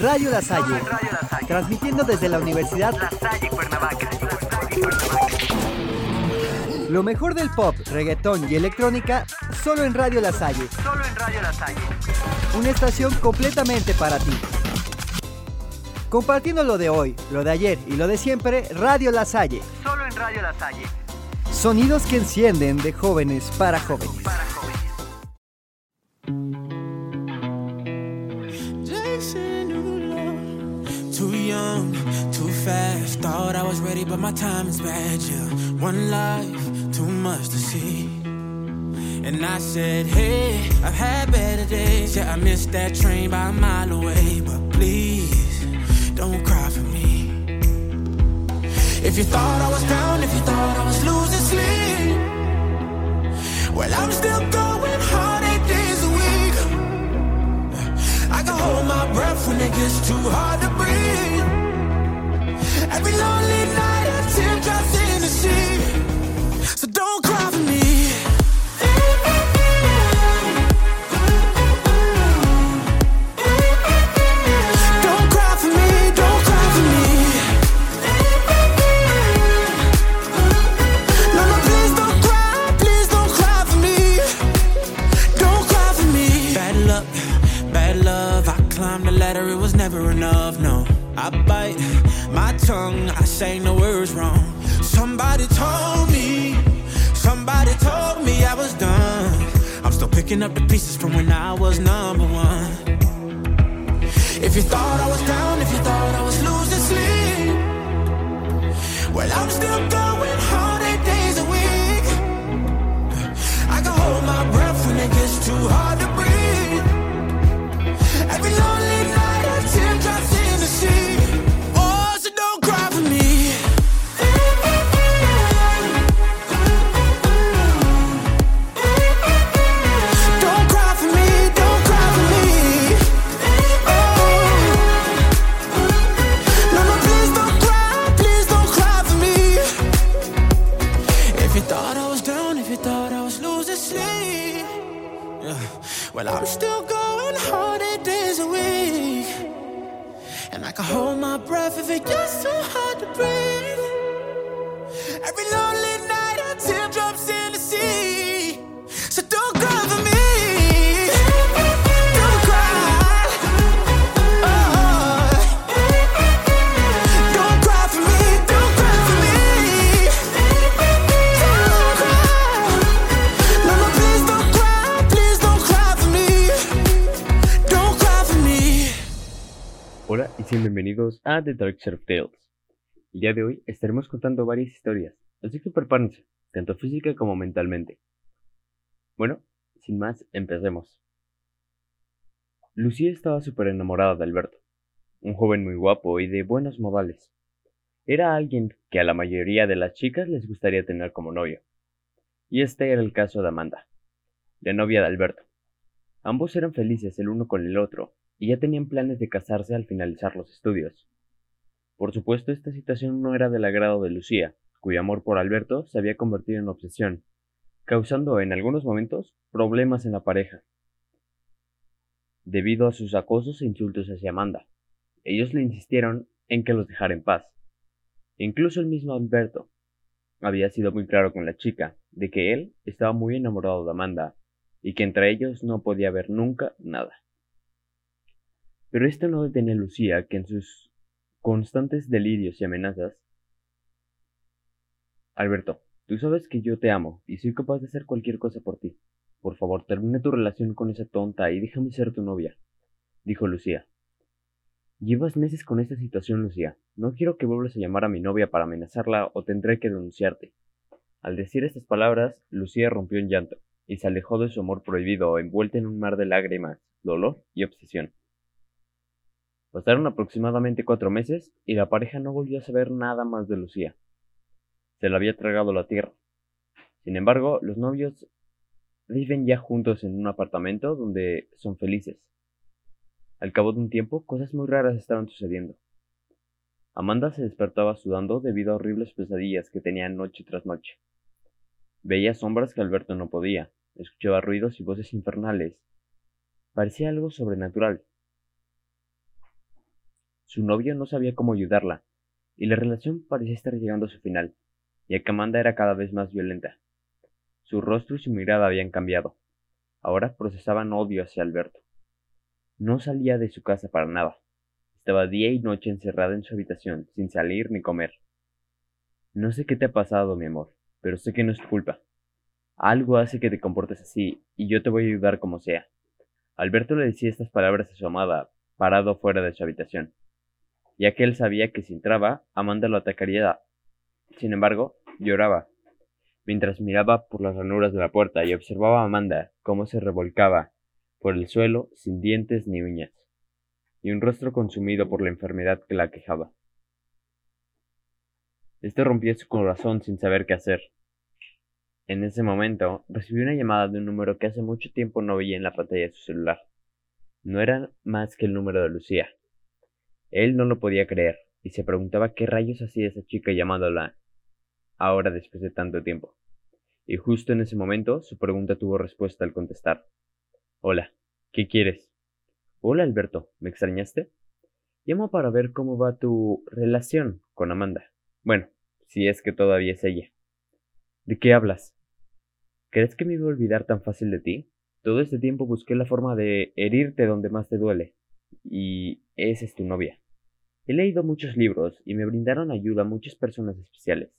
Radio La Salle, transmitiendo desde la Universidad La Salle Cuernavaca. Lo mejor del pop, reggaetón y electrónica, solo en Radio La Salle, Solo en Radio La Salle. una estación completamente para ti. Compartiendo lo de hoy, lo de ayer y lo de siempre, Radio La Salle. Solo en Radio La Salle. Sonidos que encienden de jóvenes para jóvenes. Para jóvenes. Ready, but my time is bad. Yeah, one life, too much to see. And I said, Hey, I've had better days. Yeah, I missed that train by a mile away. But please, don't cry for me. If you thought I was down, if you thought I was losing sleep, well, I'm still going hard eight days a week. I can hold my breath when it gets too hard to breathe. Every lonely night, And I can hold my breath if it gets too hard to breathe. Bienvenidos a The Dark Side Tales. El día de hoy estaremos contando varias historias, así que prepárense, tanto física como mentalmente. Bueno, sin más, empecemos. Lucía estaba súper enamorada de Alberto, un joven muy guapo y de buenos modales. Era alguien que a la mayoría de las chicas les gustaría tener como novio. Y este era el caso de Amanda, la novia de Alberto. Ambos eran felices el uno con el otro, y ya tenían planes de casarse al finalizar los estudios. Por supuesto, esta situación no era del agrado de Lucía, cuyo amor por Alberto se había convertido en obsesión, causando en algunos momentos problemas en la pareja. Debido a sus acosos e insultos hacia Amanda, ellos le insistieron en que los dejara en paz. Incluso el mismo Alberto había sido muy claro con la chica de que él estaba muy enamorado de Amanda y que entre ellos no podía haber nunca nada. Pero esto no detenía a Lucía, que en sus constantes delirios y amenazas. Alberto, tú sabes que yo te amo y soy capaz de hacer cualquier cosa por ti. Por favor, termina tu relación con esa tonta y déjame ser tu novia, dijo Lucía. Llevas meses con esta situación, Lucía. No quiero que vuelvas a llamar a mi novia para amenazarla o tendré que denunciarte. Al decir estas palabras, Lucía rompió en llanto y se alejó de su amor prohibido, envuelta en un mar de lágrimas, dolor y obsesión. Pasaron aproximadamente cuatro meses y la pareja no volvió a saber nada más de Lucía. Se la había tragado la tierra. Sin embargo, los novios viven ya juntos en un apartamento donde son felices. Al cabo de un tiempo, cosas muy raras estaban sucediendo. Amanda se despertaba sudando debido a horribles pesadillas que tenía noche tras noche. Veía sombras que Alberto no podía, escuchaba ruidos y voces infernales. Parecía algo sobrenatural. Su novio no sabía cómo ayudarla, y la relación parecía estar llegando a su final, ya que Amanda era cada vez más violenta. Su rostro y su mirada habían cambiado. Ahora procesaban odio hacia Alberto. No salía de su casa para nada. Estaba día y noche encerrada en su habitación, sin salir ni comer. No sé qué te ha pasado, mi amor, pero sé que no es tu culpa. Algo hace que te comportes así, y yo te voy a ayudar como sea. Alberto le decía estas palabras a su amada, parado fuera de su habitación, ya que él sabía que si entraba, Amanda lo atacaría. Sin embargo, lloraba, mientras miraba por las ranuras de la puerta y observaba a Amanda cómo se revolcaba por el suelo sin dientes ni uñas, y un rostro consumido por la enfermedad que la quejaba. Este rompió su corazón sin saber qué hacer. En ese momento, recibió una llamada de un número que hace mucho tiempo no veía en la pantalla de su celular. No era más que el número de Lucía. Él no lo podía creer, y se preguntaba qué rayos hacía esa chica llamándola ahora después de tanto tiempo. Y justo en ese momento su pregunta tuvo respuesta al contestar. Hola, ¿qué quieres? Hola Alberto, ¿me extrañaste? Llamo para ver cómo va tu relación con Amanda. Bueno, si es que todavía es ella. ¿De qué hablas? ¿Crees que me iba a olvidar tan fácil de ti? Todo este tiempo busqué la forma de herirte donde más te duele. Y esa es tu novia. He leído muchos libros y me brindaron ayuda muchas personas especiales.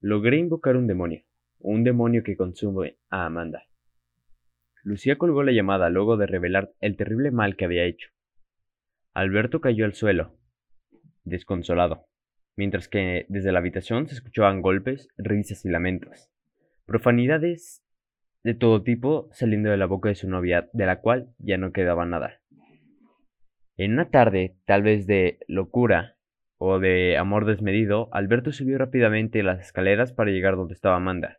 Logré invocar un demonio, un demonio que consume a Amanda. Lucía colgó la llamada luego de revelar el terrible mal que había hecho. Alberto cayó al suelo, desconsolado mientras que desde la habitación se escuchaban golpes, risas y lamentos. Profanidades de todo tipo saliendo de la boca de su novia, de la cual ya no quedaba nada. En una tarde, tal vez de locura o de amor desmedido, Alberto subió rápidamente las escaleras para llegar donde estaba Amanda.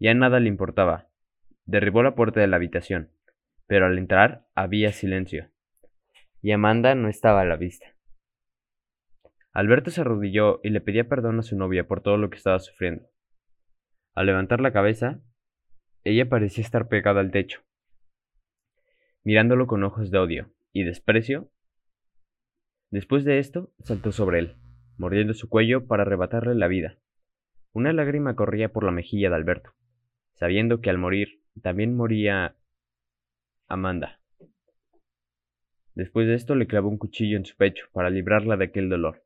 Ya nada le importaba. Derribó la puerta de la habitación, pero al entrar había silencio. Y Amanda no estaba a la vista. Alberto se arrodilló y le pedía perdón a su novia por todo lo que estaba sufriendo. Al levantar la cabeza, ella parecía estar pegada al techo, mirándolo con ojos de odio y desprecio. Después de esto, saltó sobre él, mordiendo su cuello para arrebatarle la vida. Una lágrima corría por la mejilla de Alberto, sabiendo que al morir también moría Amanda. Después de esto le clavó un cuchillo en su pecho para librarla de aquel dolor.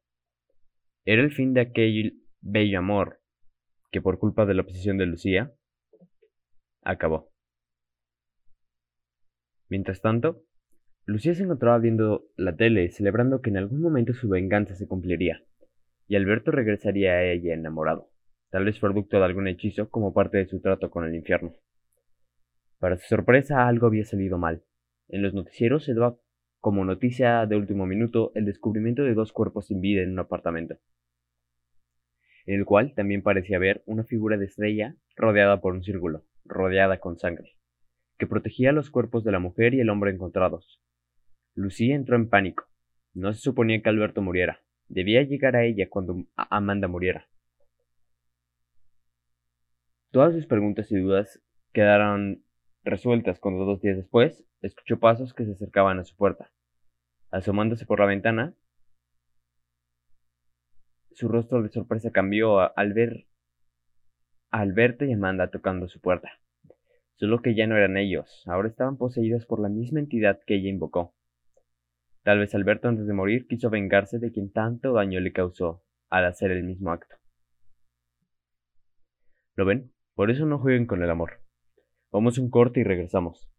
Era el fin de aquel bello amor que por culpa de la oposición de Lucía acabó. Mientras tanto, Lucía se encontraba viendo la tele, celebrando que en algún momento su venganza se cumpliría, y Alberto regresaría a ella enamorado, tal vez producto de algún hechizo como parte de su trato con el infierno. Para su sorpresa, algo había salido mal. En los noticieros se daba como noticia de último minuto el descubrimiento de dos cuerpos sin vida en un apartamento, en el cual también parecía haber una figura de estrella rodeada por un círculo, rodeada con sangre, que protegía los cuerpos de la mujer y el hombre encontrados. Lucía entró en pánico. No se suponía que Alberto muriera. Debía llegar a ella cuando Amanda muriera. Todas sus preguntas y dudas quedaron resueltas cuando dos días después escuchó pasos que se acercaban a su puerta. Asomándose por la ventana, su rostro de sorpresa cambió al ver a Alberto y Amanda tocando su puerta. Solo que ya no eran ellos, ahora estaban poseídos por la misma entidad que ella invocó. Tal vez Alberto antes de morir quiso vengarse de quien tanto daño le causó al hacer el mismo acto. ¿Lo ven? Por eso no jueguen con el amor. Vamos un corte y regresamos.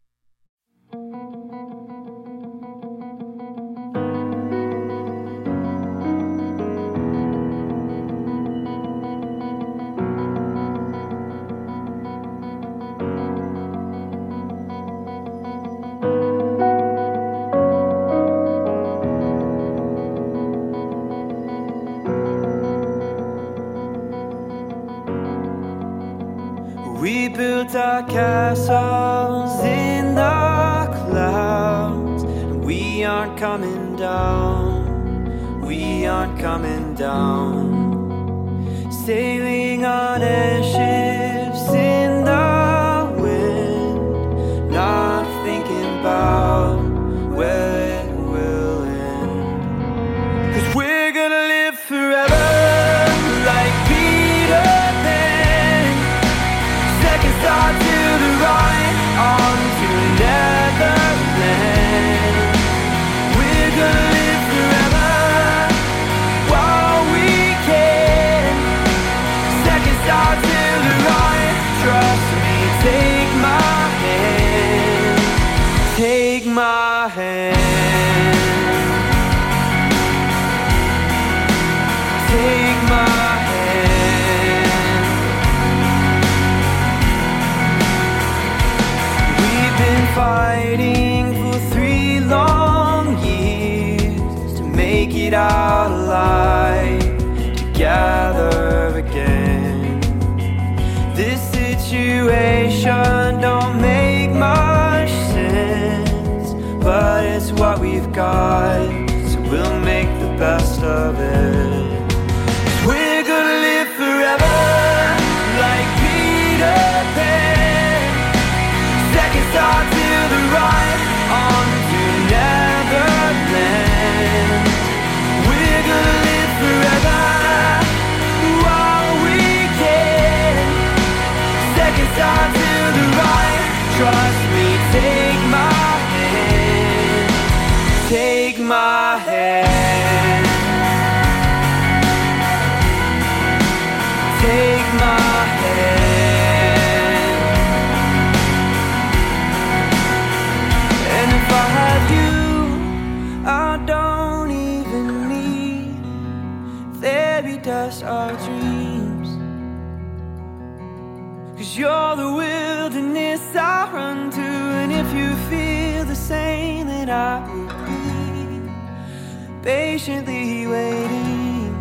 Patiently waiting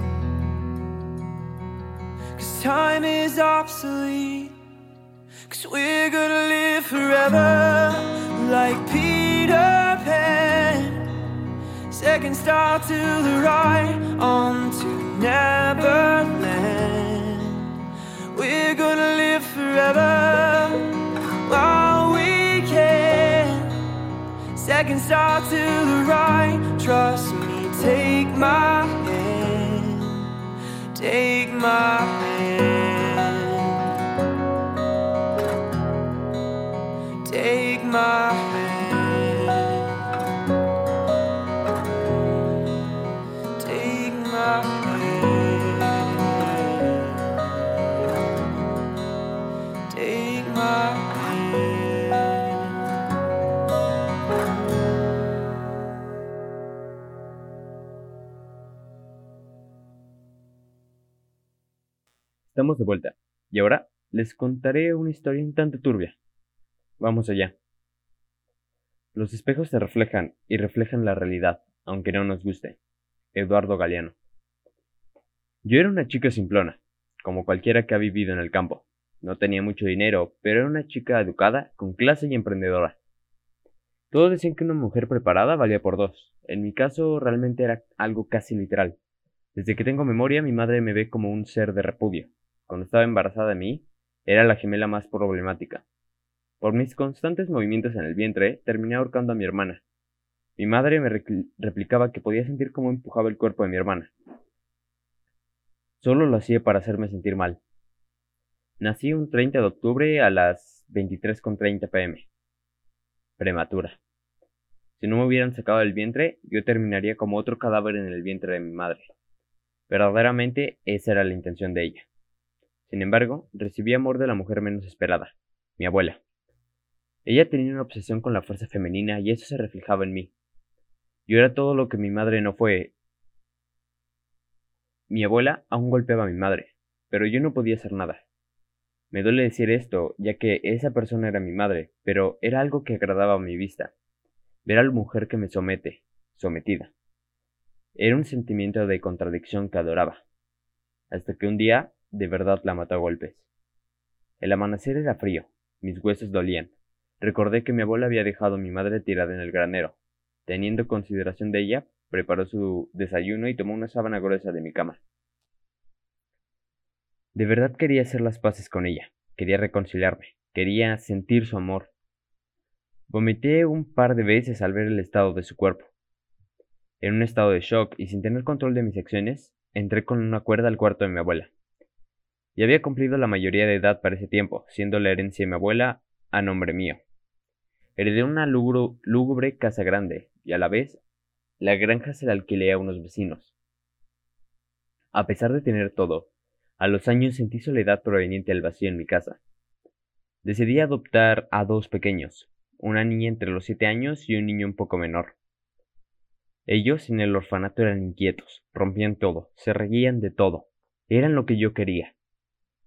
Cause time is obsolete. Cause we're gonna live forever like Peter Pan. Second star to the right, on to Neverland. We're gonna live forever while we can. Second star to the right, trust me, take my hand. Take my hand. De vuelta, y ahora les contaré una historia un tanto turbia. Vamos allá. Los espejos se reflejan y reflejan la realidad, aunque no nos guste. Eduardo Galeano. Yo era una chica simplona, como cualquiera que ha vivido en el campo. No tenía mucho dinero, pero era una chica educada, con clase y emprendedora. Todos decían que una mujer preparada valía por dos. En mi caso realmente era algo casi literal. Desde que tengo memoria, mi madre me ve como un ser de repudio. Cuando estaba embarazada de mí, era la gemela más problemática. Por mis constantes movimientos en el vientre, terminé ahorcando a mi hermana. Mi madre me replicaba que podía sentir cómo empujaba el cuerpo de mi hermana. Solo lo hacía para hacerme sentir mal. Nací un 30 de octubre a las 23.30 pm. Prematura. Si no me hubieran sacado del vientre, yo terminaría como otro cadáver en el vientre de mi madre. Verdaderamente esa era la intención de ella. Sin embargo, recibí amor de la mujer menos esperada, mi abuela. Ella tenía una obsesión con la fuerza femenina y eso se reflejaba en mí. Yo era todo lo que mi madre no fue. Mi abuela aún golpeaba a mi madre, pero yo no podía hacer nada. Me duele decir esto, ya que esa persona era mi madre, pero era algo que agradaba a mi vista. Ver a la mujer que me somete, sometida. Era un sentimiento de contradicción que adoraba. Hasta que un día, de verdad la mató a golpes. El amanecer era frío, mis huesos dolían. Recordé que mi abuela había dejado a mi madre tirada en el granero. Teniendo consideración de ella, preparó su desayuno y tomó una sábana gruesa de mi cama. De verdad quería hacer las paces con ella, quería reconciliarme, quería sentir su amor. Vomité un par de veces al ver el estado de su cuerpo. En un estado de shock y sin tener control de mis acciones, entré con una cuerda al cuarto de mi abuela. Ya había cumplido la mayoría de edad para ese tiempo, siendo la herencia de mi abuela a nombre mío. Heredé una lúgubre casa grande, y a la vez, la granja se la alquilé a unos vecinos. A pesar de tener todo, a los años sentí soledad proveniente del vacío en mi casa. Decidí adoptar a dos pequeños, una niña entre los siete años y un niño un poco menor. Ellos en el orfanato eran inquietos, rompían todo, se reían de todo, eran lo que yo quería.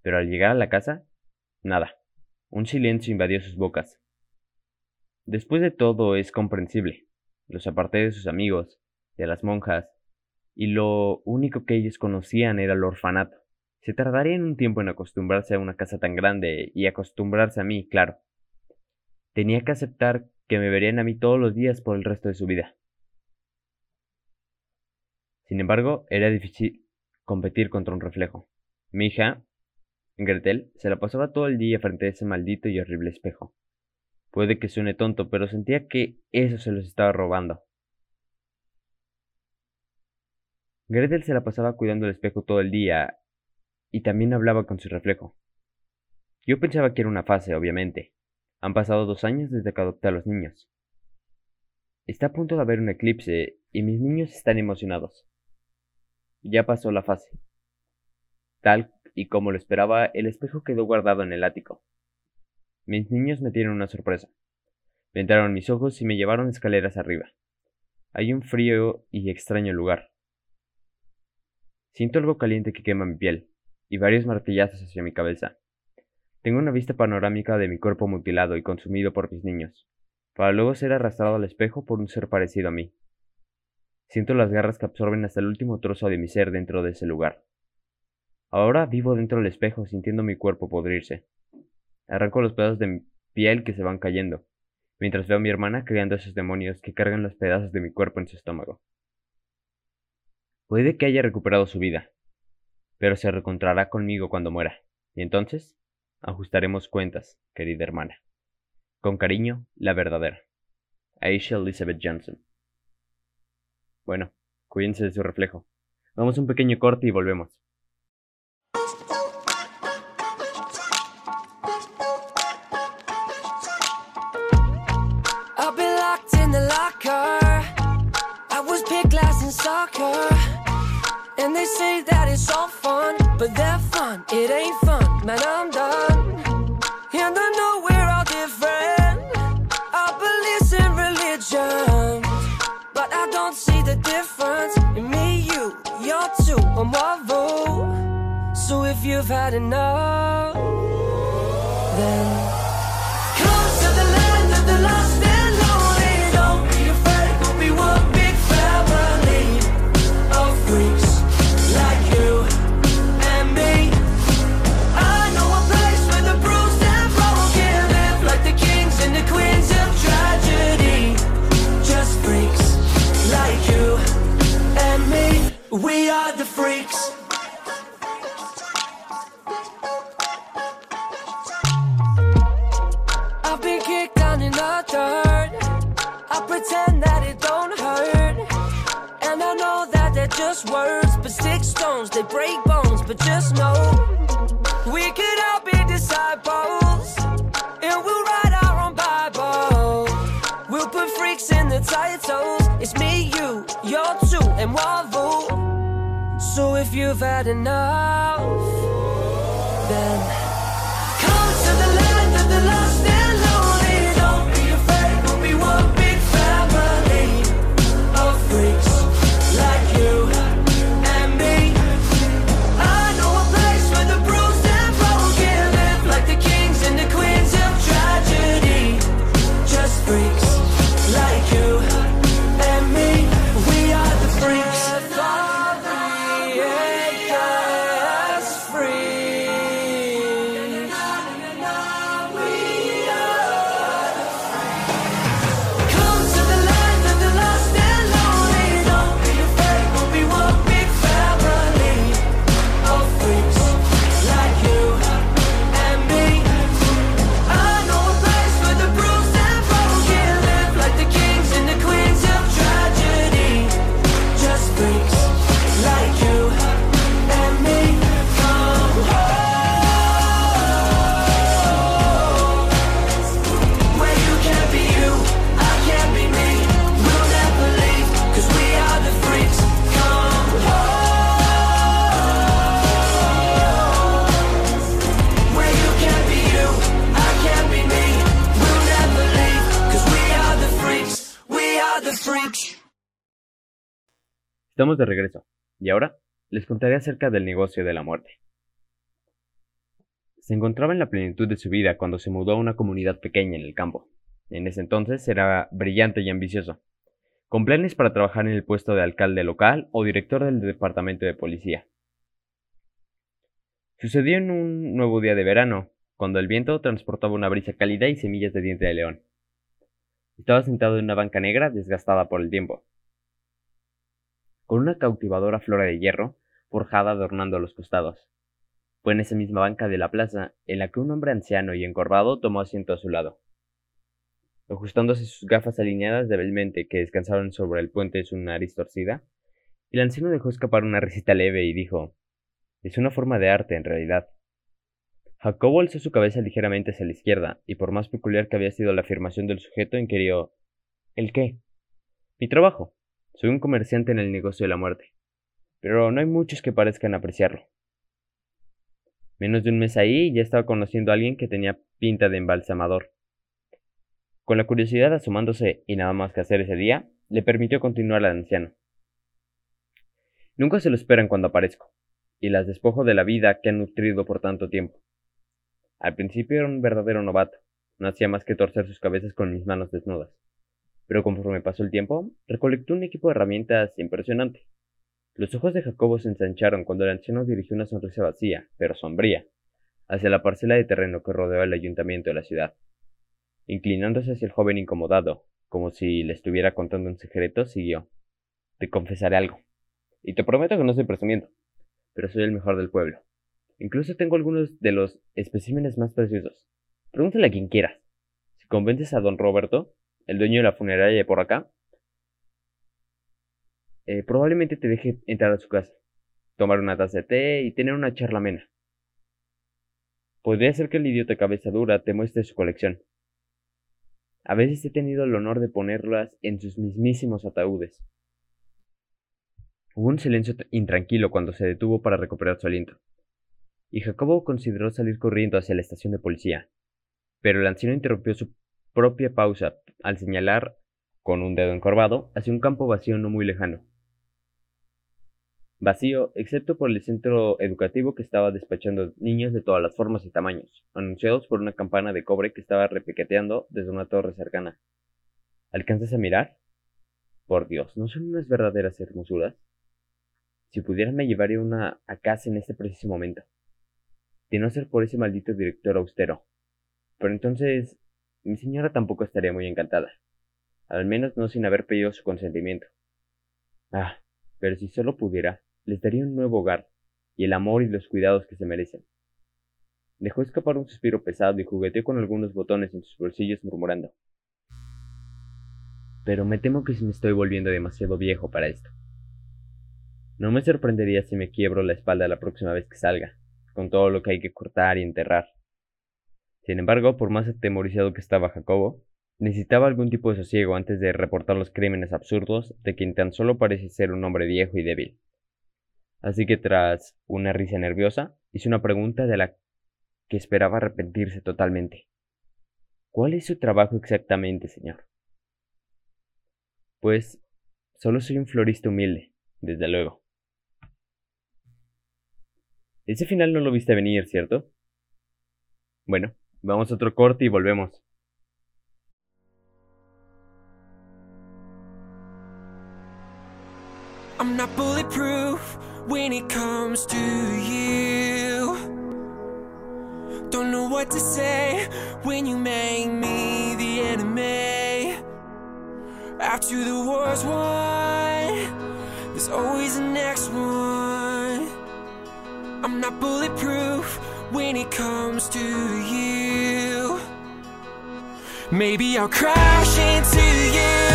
Pero al llegar a la casa, nada. Un silencio invadió sus bocas. Después de todo es comprensible. Los aparté de sus amigos, de las monjas, y lo único que ellos conocían era el orfanato. Se tardarían un tiempo en acostumbrarse a una casa tan grande y acostumbrarse a mí, claro. Tenía que aceptar que me verían a mí todos los días por el resto de su vida. Sin embargo, era difícil competir contra un reflejo. Mi hija, Gretel, se la pasaba todo el día frente a ese maldito y horrible espejo. Puede que suene tonto, pero sentía que eso se los estaba robando. Gretel se la pasaba cuidando el espejo todo el día y también hablaba con su reflejo. Yo pensaba que era una fase, obviamente. Han pasado dos años desde que adopté a los niños. Está a punto de haber un eclipse y mis niños están emocionados. Ya pasó la fase. Tal y como lo esperaba, el espejo quedó guardado en el ático. Mis niños me tienen una sorpresa. Vendieron mis ojos y me llevaron escaleras arriba. Hay un frío y extraño lugar. Siento algo caliente que quema mi piel, y varios martillazos hacia mi cabeza. Tengo una vista panorámica de mi cuerpo mutilado y consumido por mis niños, para luego ser arrastrado al espejo por un ser parecido a mí. Siento las garras que absorben hasta el último trozo de mi ser dentro de ese lugar. Ahora vivo dentro del espejo sintiendo mi cuerpo podrirse. Arranco los pedazos de mi piel que se van cayendo, mientras veo a mi hermana creando esos demonios que cargan los pedazos de mi cuerpo en su estómago. Puede que haya recuperado su vida, pero se reencontrará conmigo cuando muera, y entonces ajustaremos cuentas, querida hermana. Con cariño, la verdadera. Aisha Elizabeth Johnson. Bueno, cuídense de su reflejo. Vamos a un pequeño corte y volvemos. Enough, titles. It's me, you, you're two, and Marvel. So if you've had enough, then. Come to the land of the lost Estamos de regreso, y ahora les contaré acerca del negocio de la muerte. Se encontraba en la plenitud de su vida cuando se mudó a una comunidad pequeña en el campo. En ese entonces era brillante y ambicioso. con planes para trabajar en el puesto de alcalde local o director del departamento de policía. Sucedió en un nuevo día de verano, cuando el viento transportaba una brisa cálida y semillas de diente de león. Estaba sentado en una banca negra desgastada por el tiempo, con una cautivadora flora de hierro forjada adornando los costados. Fue en esa misma banca de la plaza en la que un hombre anciano y encorvado tomó asiento a su lado. Ajustándose sus gafas alineadas débilmente que descansaban sobre el puente de su nariz torcida, el anciano dejó escapar una risita leve y dijo Es una forma de arte, en realidad. Jacobo alzó su cabeza ligeramente hacia la izquierda, y por más peculiar que había sido la afirmación del sujeto, inquirió ¿El qué? Mi trabajo. Soy un comerciante en el negocio de la muerte. Pero no hay muchos que parezcan apreciarlo. Menos de un mes ahí ya estaba conociendo a alguien que tenía pinta de embalsamador. Con la curiosidad asomándose y nada más que hacer ese día, le permitió continuar al anciano. Nunca se lo esperan cuando aparezco, y las despojo de la vida que han nutrido por tanto tiempo. Al principio era un verdadero novato, no hacía más que torcer sus cabezas con mis manos desnudas. Pero conforme pasó el tiempo, recolectó un equipo de herramientas impresionante. Los ojos de Jacobo se ensancharon cuando el anciano dirigió una sonrisa vacía, pero sombría, hacia la parcela de terreno que rodeaba el ayuntamiento de la ciudad. Inclinándose hacia el joven incomodado, como si le estuviera contando un secreto, siguió. Te confesaré algo. Y te prometo que no soy presumiendo, pero soy el mejor del pueblo. Incluso tengo algunos de los especímenes más preciosos. Pregúntale a quien quieras. Si convences a don Roberto, el dueño de la funeraria de por acá, eh, probablemente te deje entrar a su casa, tomar una taza de té y tener una charla amena. Podría ser que el idiota cabeza dura te muestre su colección, a veces he tenido el honor de ponerlas en sus mismísimos ataúdes. Hubo un silencio intranquilo cuando se detuvo para recuperar su aliento, y Jacobo consideró salir corriendo hacia la estación de policía. Pero el anciano interrumpió su propia pausa al señalar, con un dedo encorvado, hacia un campo vacío no muy lejano vacío, excepto por el centro educativo que estaba despachando niños de todas las formas y tamaños, anunciados por una campana de cobre que estaba repiqueteando desde una torre cercana. ¿Alcanzas a mirar? Por Dios, ¿no son unas verdaderas hermosuras? Si pudiera me llevaría una a casa en este preciso momento. De no ser por ese maldito director austero. Pero entonces, mi señora tampoco estaría muy encantada. Al menos no sin haber pedido su consentimiento. Ah, pero si solo pudiera, les daría un nuevo hogar y el amor y los cuidados que se merecen. Dejó escapar un suspiro pesado y jugueteó con algunos botones en sus bolsillos murmurando. Pero me temo que me estoy volviendo demasiado viejo para esto. No me sorprendería si me quiebro la espalda la próxima vez que salga, con todo lo que hay que cortar y enterrar. Sin embargo, por más atemorizado que estaba Jacobo, necesitaba algún tipo de sosiego antes de reportar los crímenes absurdos de quien tan solo parece ser un hombre viejo y débil. Así que tras una risa nerviosa, hice una pregunta de la que esperaba arrepentirse totalmente. ¿Cuál es su trabajo exactamente, señor? Pues solo soy un florista humilde, desde luego. Ese final no lo viste venir, ¿cierto? Bueno, vamos a otro corte y volvemos. I'm not bulletproof when it comes to you. Don't know what to say when you make me the enemy. After the war's won, there's always the next one. I'm not bulletproof when it comes to you. Maybe I'll crash into you.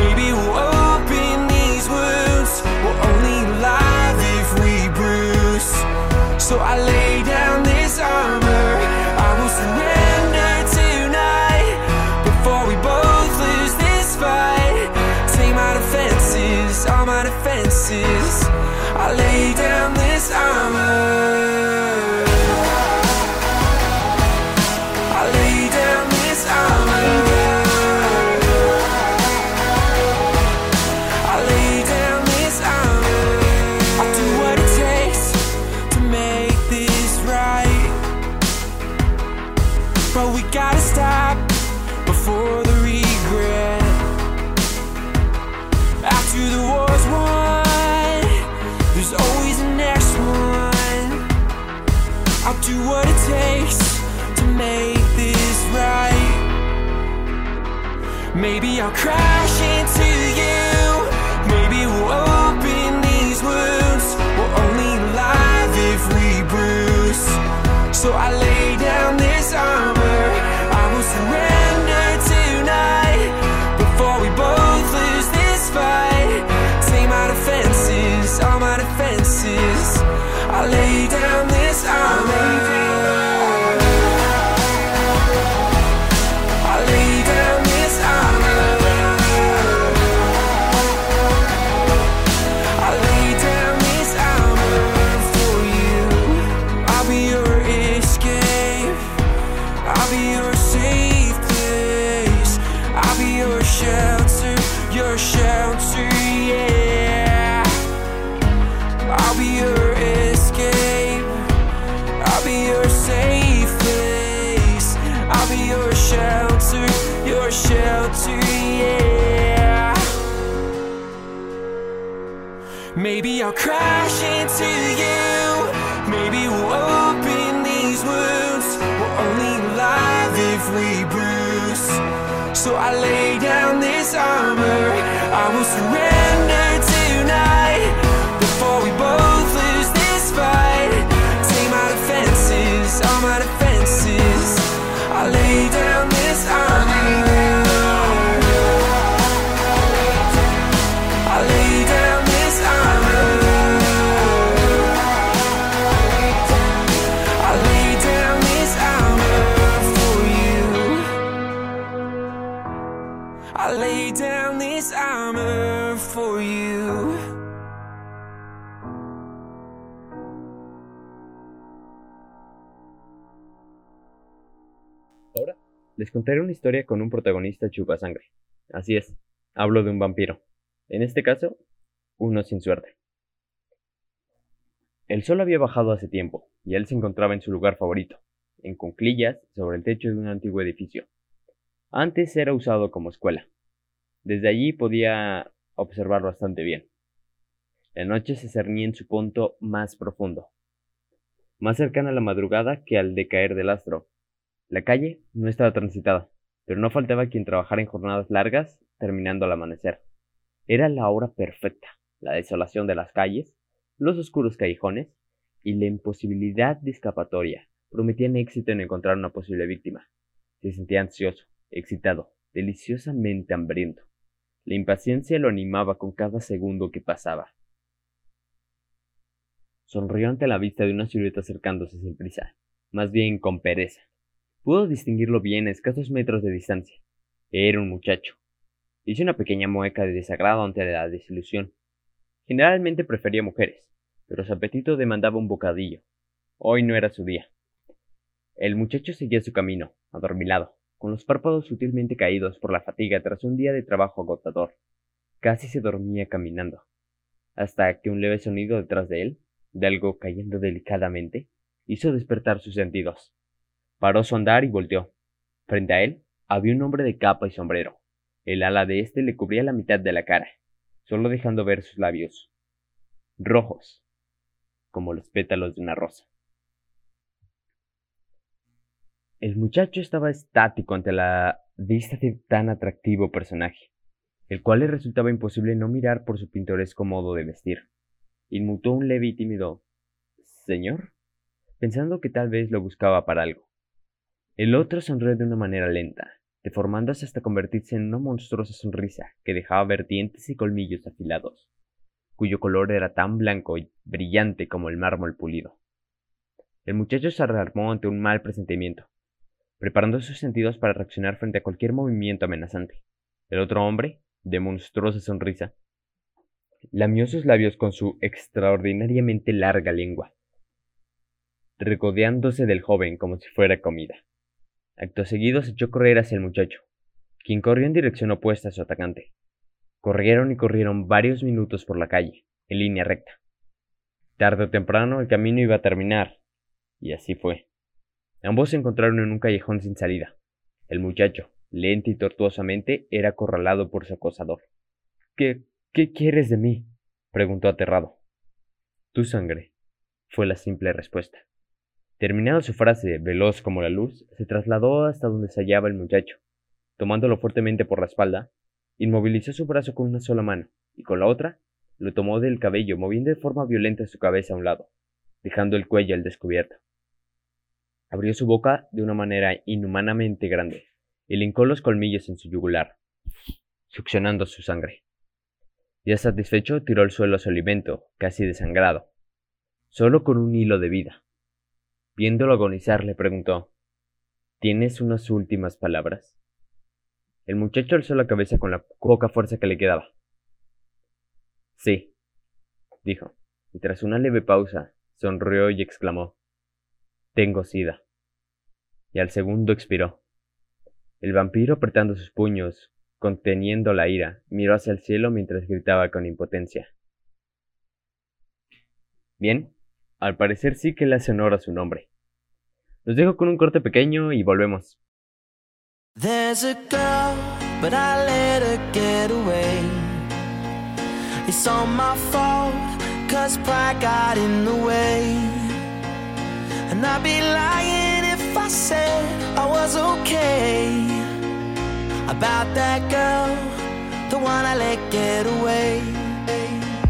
Maybe we'll open these wounds. We're only alive if we bruise. So I lay down this armor. I lay down this armor for you. Ahora les contaré una historia con un protagonista chupasangre. Así es, hablo de un vampiro. En este caso, uno sin suerte. El sol había bajado hace tiempo, y él se encontraba en su lugar favorito, en cunclillas sobre el techo de un antiguo edificio. Antes era usado como escuela. Desde allí podía observar bastante bien. La noche se cernía en su punto más profundo, más cercana a la madrugada que al decaer del astro. La calle no estaba transitada, pero no faltaba quien trabajara en jornadas largas, terminando al amanecer. Era la hora perfecta, la desolación de las calles, los oscuros callejones y la imposibilidad de escapatoria prometían éxito en encontrar una posible víctima. Se sentía ansioso, excitado, deliciosamente hambriento. La impaciencia lo animaba con cada segundo que pasaba. Sonrió ante la vista de una silueta acercándose sin prisa, más bien con pereza. Pudo distinguirlo bien a escasos metros de distancia. Era un muchacho. Hizo una pequeña mueca de desagrado ante la desilusión. Generalmente prefería mujeres, pero su apetito demandaba un bocadillo. Hoy no era su día. El muchacho seguía su camino, adormilado, con los párpados sutilmente caídos por la fatiga tras un día de trabajo agotador. Casi se dormía caminando, hasta que un leve sonido detrás de él, de algo cayendo delicadamente, hizo despertar sus sentidos. Paró su andar y volteó. Frente a él había un hombre de capa y sombrero. El ala de éste le cubría la mitad de la cara, solo dejando ver sus labios, rojos, como los pétalos de una rosa. El muchacho estaba estático ante la vista de tan atractivo personaje, el cual le resultaba imposible no mirar por su pintoresco modo de vestir. Inmutó un leve y tímido Señor, pensando que tal vez lo buscaba para algo. El otro sonrió de una manera lenta, deformándose hasta convertirse en una monstruosa sonrisa que dejaba ver dientes y colmillos afilados, cuyo color era tan blanco y brillante como el mármol pulido. El muchacho se alarmó ante un mal presentimiento, preparando sus sentidos para reaccionar frente a cualquier movimiento amenazante. El otro hombre, de monstruosa sonrisa, lamió sus labios con su extraordinariamente larga lengua, regodeándose del joven como si fuera comida. Acto seguido se echó correr hacia el muchacho, quien corrió en dirección opuesta a su atacante. Corrieron y corrieron varios minutos por la calle, en línea recta. Tarde o temprano el camino iba a terminar, y así fue. Ambos se encontraron en un callejón sin salida. El muchacho, lento y tortuosamente, era acorralado por su acosador. ¿Qué, qué quieres de mí? preguntó aterrado. Tu sangre, fue la simple respuesta. Terminada su frase, veloz como la luz, se trasladó hasta donde se hallaba el muchacho. Tomándolo fuertemente por la espalda, inmovilizó su brazo con una sola mano, y con la otra lo tomó del cabello, moviendo de forma violenta su cabeza a un lado, dejando el cuello al descubierto. Abrió su boca de una manera inhumanamente grande, y lincó los colmillos en su yugular, succionando su sangre. Ya satisfecho, tiró al suelo su alimento, casi desangrado, solo con un hilo de vida. Viéndolo agonizar, le preguntó ¿Tienes unas últimas palabras? El muchacho alzó la cabeza con la poca fuerza que le quedaba. Sí, dijo, y tras una leve pausa, sonrió y exclamó Tengo sida. Y al segundo expiró. El vampiro, apretando sus puños, conteniendo la ira, miró hacia el cielo mientras gritaba con impotencia. Bien, al parecer sí que le hace honor a su nombre. Los dejo con un corte pequeño y volvemos. There's a girl, but I let her get away. It's all my fault, cause pride got in the way. And I'd be lying I said I was okay. About that girl, the one I let get away.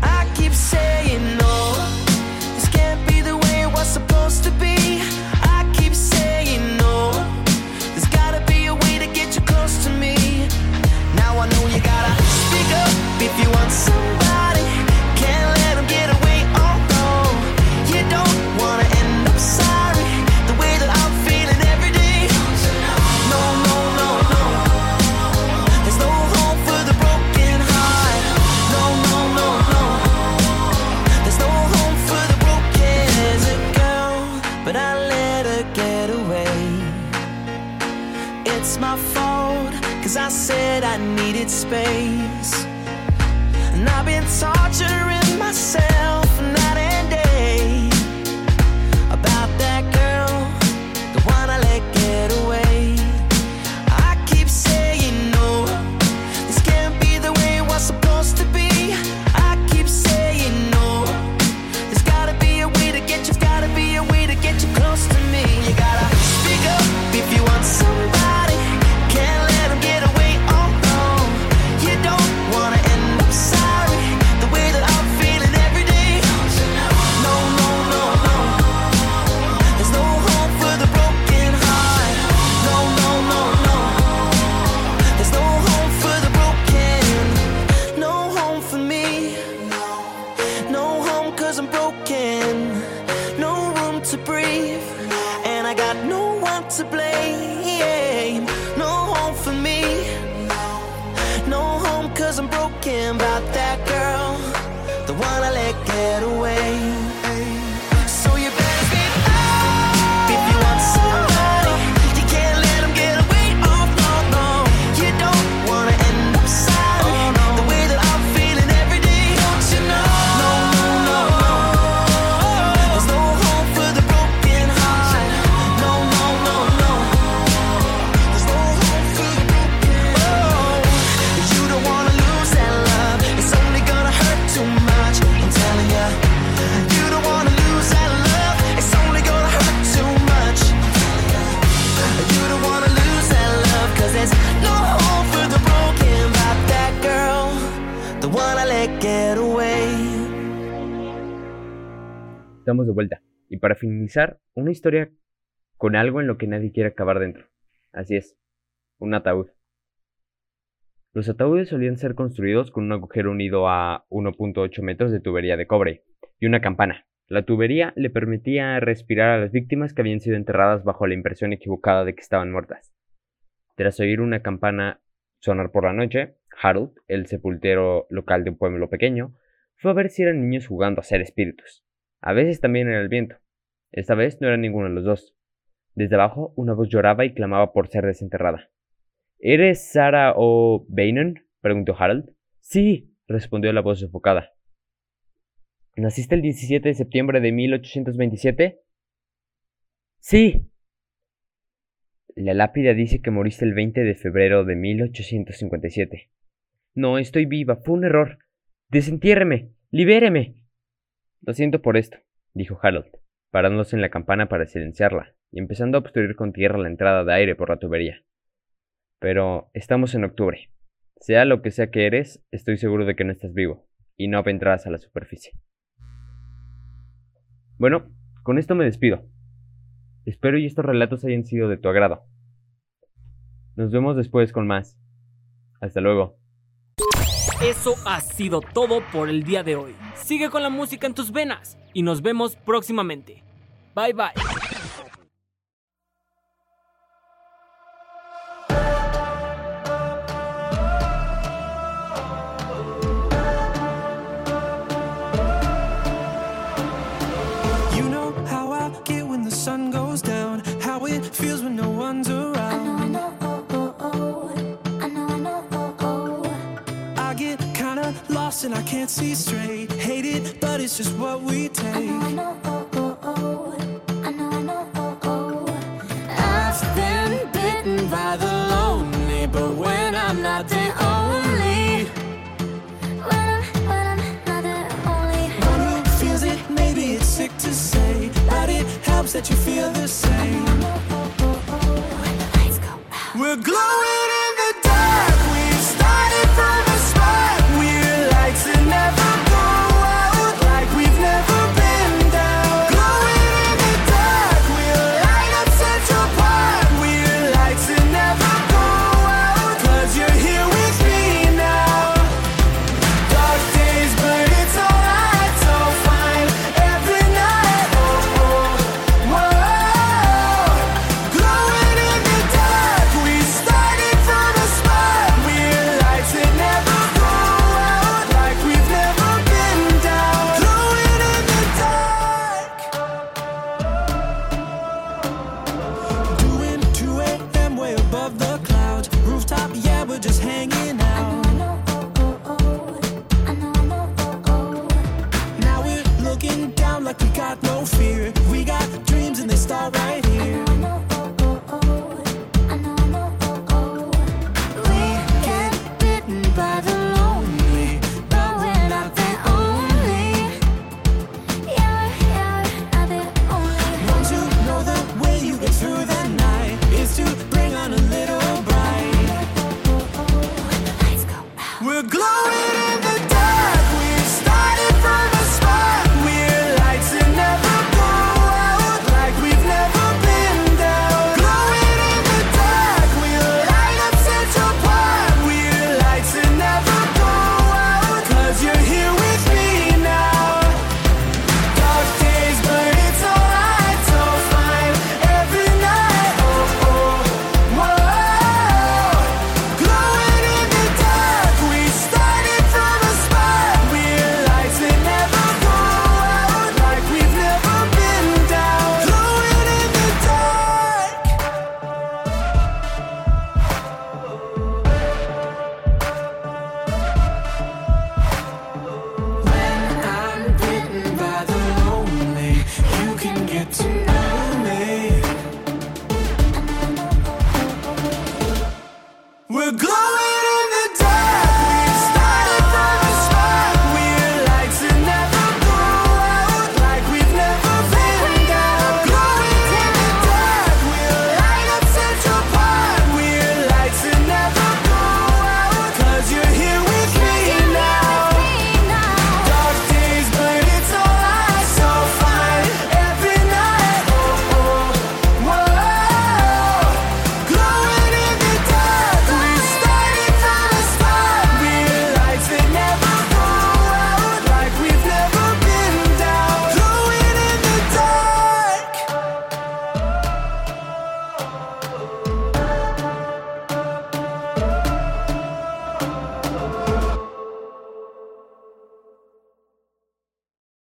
I keep saying no, this can't be the way it was supposed to be. I keep saying no, there's gotta be a way to get you close to me. Now I know you gotta speak up if you want somebody. Space. Estamos de vuelta. Y para finalizar, una historia con algo en lo que nadie quiere acabar dentro. Así es, un ataúd. Los ataúdes solían ser construidos con un agujero unido a 1.8 metros de tubería de cobre y una campana. La tubería le permitía respirar a las víctimas que habían sido enterradas bajo la impresión equivocada de que estaban muertas. Tras oír una campana sonar por la noche, Harold, el sepultero local de un pueblo pequeño, fue a ver si eran niños jugando a ser espíritus. A veces también era el viento. Esta vez no era ninguno de los dos. Desde abajo una voz lloraba y clamaba por ser desenterrada. ¿Eres Sarah O'Bannon? preguntó Harold. Sí, respondió la voz sofocada. ¿Naciste el 17 de septiembre de 1827? Sí. La lápida dice que moriste el 20 de febrero de 1857. No, estoy viva. Fue un error. Desentiérreme. Libéreme. Lo siento por esto, dijo Harold. parándose en la campana para silenciarla y empezando a obstruir con tierra la entrada de aire por la tubería. Pero estamos en octubre. Sea lo que sea que eres, estoy seguro de que no estás vivo y no vendrás a la superficie. Bueno, con esto me despido. Espero y estos relatos hayan sido de tu agrado. Nos vemos después con más. Hasta luego. Eso ha sido todo por el día de hoy. Sigue con la música en tus venas y nos vemos próximamente. Bye bye. Can't see straight. Hate it, but it's just what we take.